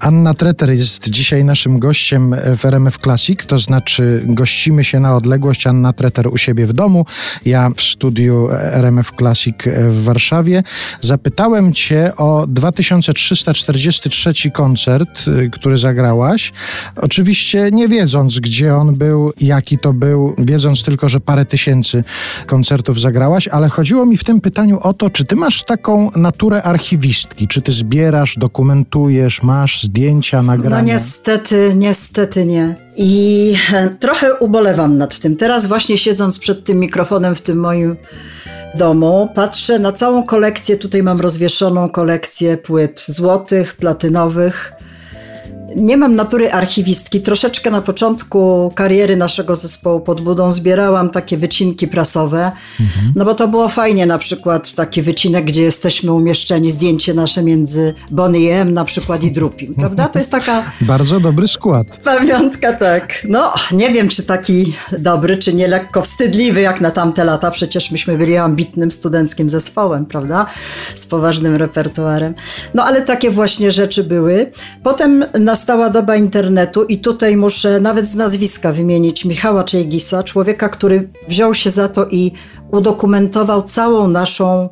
Anna Treter jest dzisiaj naszym gościem w RMF Classic, to znaczy gościmy się na odległość. Anna Treter u siebie w domu, ja w studiu RMF Classic w Warszawie. Zapytałem Cię o 2343 koncert, który zagrałaś. Oczywiście nie wiedząc, gdzie on był, jaki to był, wiedząc tylko, że parę tysięcy koncertów zagrałaś, ale chodziło mi w tym pytaniu o to, czy Ty masz taką naturę archiwistki, czy Ty zbierasz, dokumentujesz, masz zdjęcia, nagrania? No niestety, niestety nie. I e, trochę ubolewam nad tym. Teraz właśnie siedząc przed tym mikrofonem w tym moim domu, patrzę na całą kolekcję. Tutaj mam rozwieszoną kolekcję płyt złotych, platynowych. Nie mam natury archiwistki. Troszeczkę na początku kariery naszego zespołu pod budą zbierałam takie wycinki prasowe, mhm. no bo to było fajnie, na przykład taki wycinek, gdzie jesteśmy umieszczeni, zdjęcie nasze między Bonnie M na przykład i Drupim, prawda? To jest taka... Bardzo dobry skład. Pamiątka, tak. No, nie wiem, czy taki dobry, czy nie lekko wstydliwy jak na tamte lata. Przecież myśmy byli ambitnym studenckim zespołem, prawda? Z poważnym repertuarem. No, ale takie właśnie rzeczy były. Potem na nastała doba internetu i tutaj muszę nawet z nazwiska wymienić Michała Czejgisa, człowieka, który wziął się za to i udokumentował całą naszą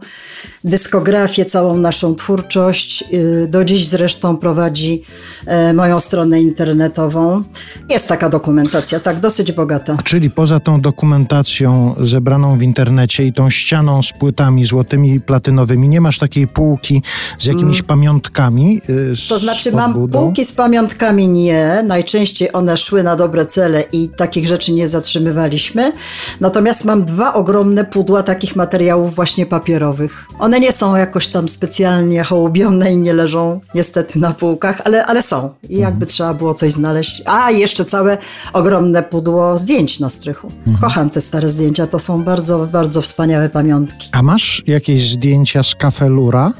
dyskografię, całą naszą twórczość. Y, do dziś zresztą prowadzi e, moją stronę internetową. Jest taka dokumentacja, tak, dosyć bogata. Czyli poza tą dokumentacją zebraną w internecie i tą ścianą z płytami złotymi i platynowymi, nie masz takiej półki z jakimiś mm. pamiątkami? Y, z to znaczy, mam półki z pamiątkami, nie. Najczęściej one szły na dobre cele i takich rzeczy nie zatrzymywaliśmy. Natomiast mam dwa ogromne pudła takich materiałów właśnie papierowych. One nie są jakoś tam specjalnie hołubione i nie leżą niestety na półkach, ale, ale są. I jakby mhm. trzeba było coś znaleźć. A, jeszcze całe ogromne pudło zdjęć na strychu. Mhm. Kocham te stare zdjęcia, to są bardzo, bardzo wspaniałe pamiątki. A masz jakieś zdjęcia z kafelura?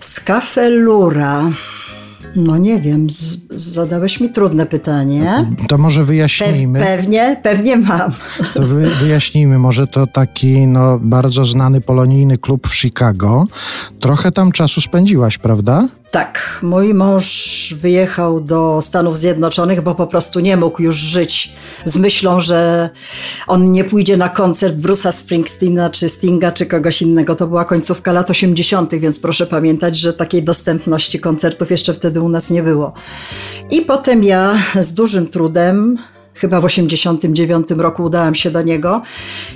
Z kafelura. No nie wiem, z, zadałeś mi trudne pytanie. To może wyjaśnijmy. Pe pewnie, pewnie mam. To wy, wyjaśnijmy, może to taki no, bardzo znany polonijny klub w Chicago. Trochę tam czasu spędziłaś, prawda? Tak, mój mąż wyjechał do Stanów Zjednoczonych, bo po prostu nie mógł już żyć z myślą, że on nie pójdzie na koncert Bruce'a Springsteena, czy Stinga, czy kogoś innego. To była końcówka lat 80., więc proszę pamiętać, że takiej dostępności koncertów jeszcze wtedy u nas nie było. I potem ja z dużym trudem chyba w 89 roku udałam się do niego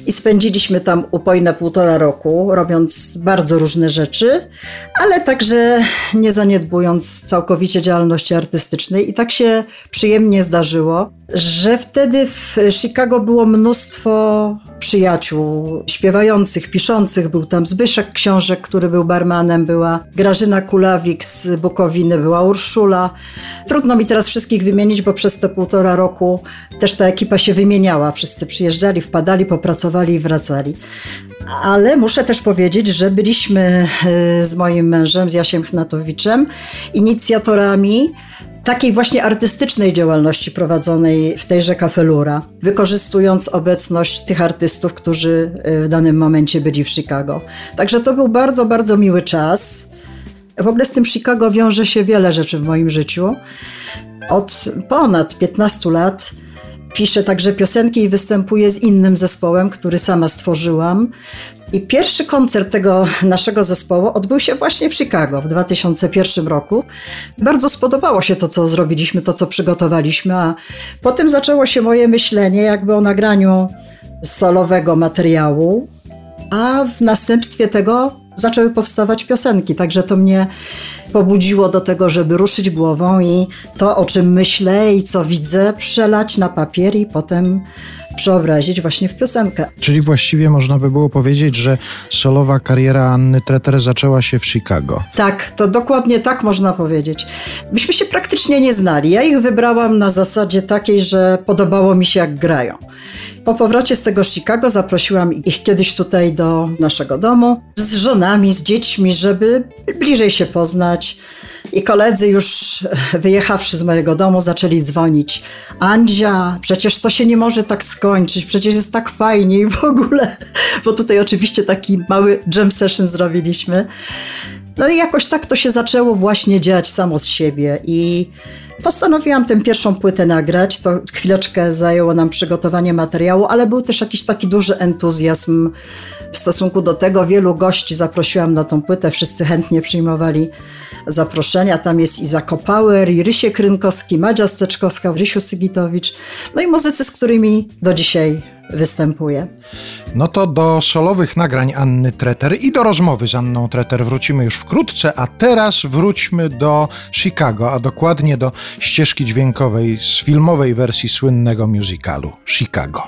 i spędziliśmy tam upojne półtora roku, robiąc bardzo różne rzeczy, ale także nie zaniedbując całkowicie działalności artystycznej. I tak się przyjemnie zdarzyło, że wtedy w Chicago było mnóstwo przyjaciół śpiewających, piszących. Był tam Zbyszek Książek, który był barmanem, była Grażyna Kulawik z Bukowiny, była Urszula. Trudno mi teraz wszystkich wymienić, bo przez te półtora roku też ta ekipa się wymieniała. Wszyscy przyjeżdżali, wpadali, popracowali i wracali. Ale muszę też powiedzieć, że byliśmy e, z moim mężem, z Jasiem Chnatowiczem, inicjatorami takiej właśnie artystycznej działalności prowadzonej w tejże kafelura, wykorzystując obecność tych artystów, którzy e, w danym momencie byli w Chicago. Także to był bardzo, bardzo miły czas. W ogóle z tym Chicago wiąże się wiele rzeczy w moim życiu. Od ponad 15 lat Piszę także piosenki i występuję z innym zespołem, który sama stworzyłam. I pierwszy koncert tego naszego zespołu odbył się właśnie w Chicago w 2001 roku. Bardzo spodobało się to, co zrobiliśmy, to, co przygotowaliśmy, a potem zaczęło się moje myślenie jakby o nagraniu solowego materiału, a w następstwie tego zaczęły powstawać piosenki, także to mnie pobudziło do tego, żeby ruszyć głową i to, o czym myślę i co widzę, przelać na papier i potem przeobrazić właśnie w piosenkę. Czyli właściwie można by było powiedzieć, że solowa kariera Anny Treter zaczęła się w Chicago. Tak, to dokładnie tak można powiedzieć. Myśmy się praktycznie nie znali. Ja ich wybrałam na zasadzie takiej, że podobało mi się jak grają. Po powrocie z tego Chicago zaprosiłam ich kiedyś tutaj do naszego domu z żonami, z dziećmi, żeby bliżej się poznać. I koledzy już wyjechawszy z mojego domu zaczęli dzwonić. Andzia, przecież to się nie może tak skończyć, przecież jest tak fajnie i w ogóle. Bo tutaj oczywiście taki mały jam session zrobiliśmy. No i jakoś tak to się zaczęło właśnie dziać samo z siebie i postanowiłam tę pierwszą płytę nagrać. To chwileczkę zajęło nam przygotowanie materiału, ale był też jakiś taki duży entuzjazm w stosunku do tego. Wielu gości zaprosiłam na tą płytę, wszyscy chętnie przyjmowali zaproszenia. Tam jest i Zakopauer, i Rysie Krynkowski, Madzia Steczkowska, Rysiu Sygitowicz, no i muzycy, z którymi do dzisiaj występuję. No to do solowych nagrań Anny Treter i do rozmowy z Anną Treter wrócimy już wkrótce, a teraz wróćmy do Chicago, a dokładnie do ścieżki dźwiękowej z filmowej wersji słynnego musicalu Chicago.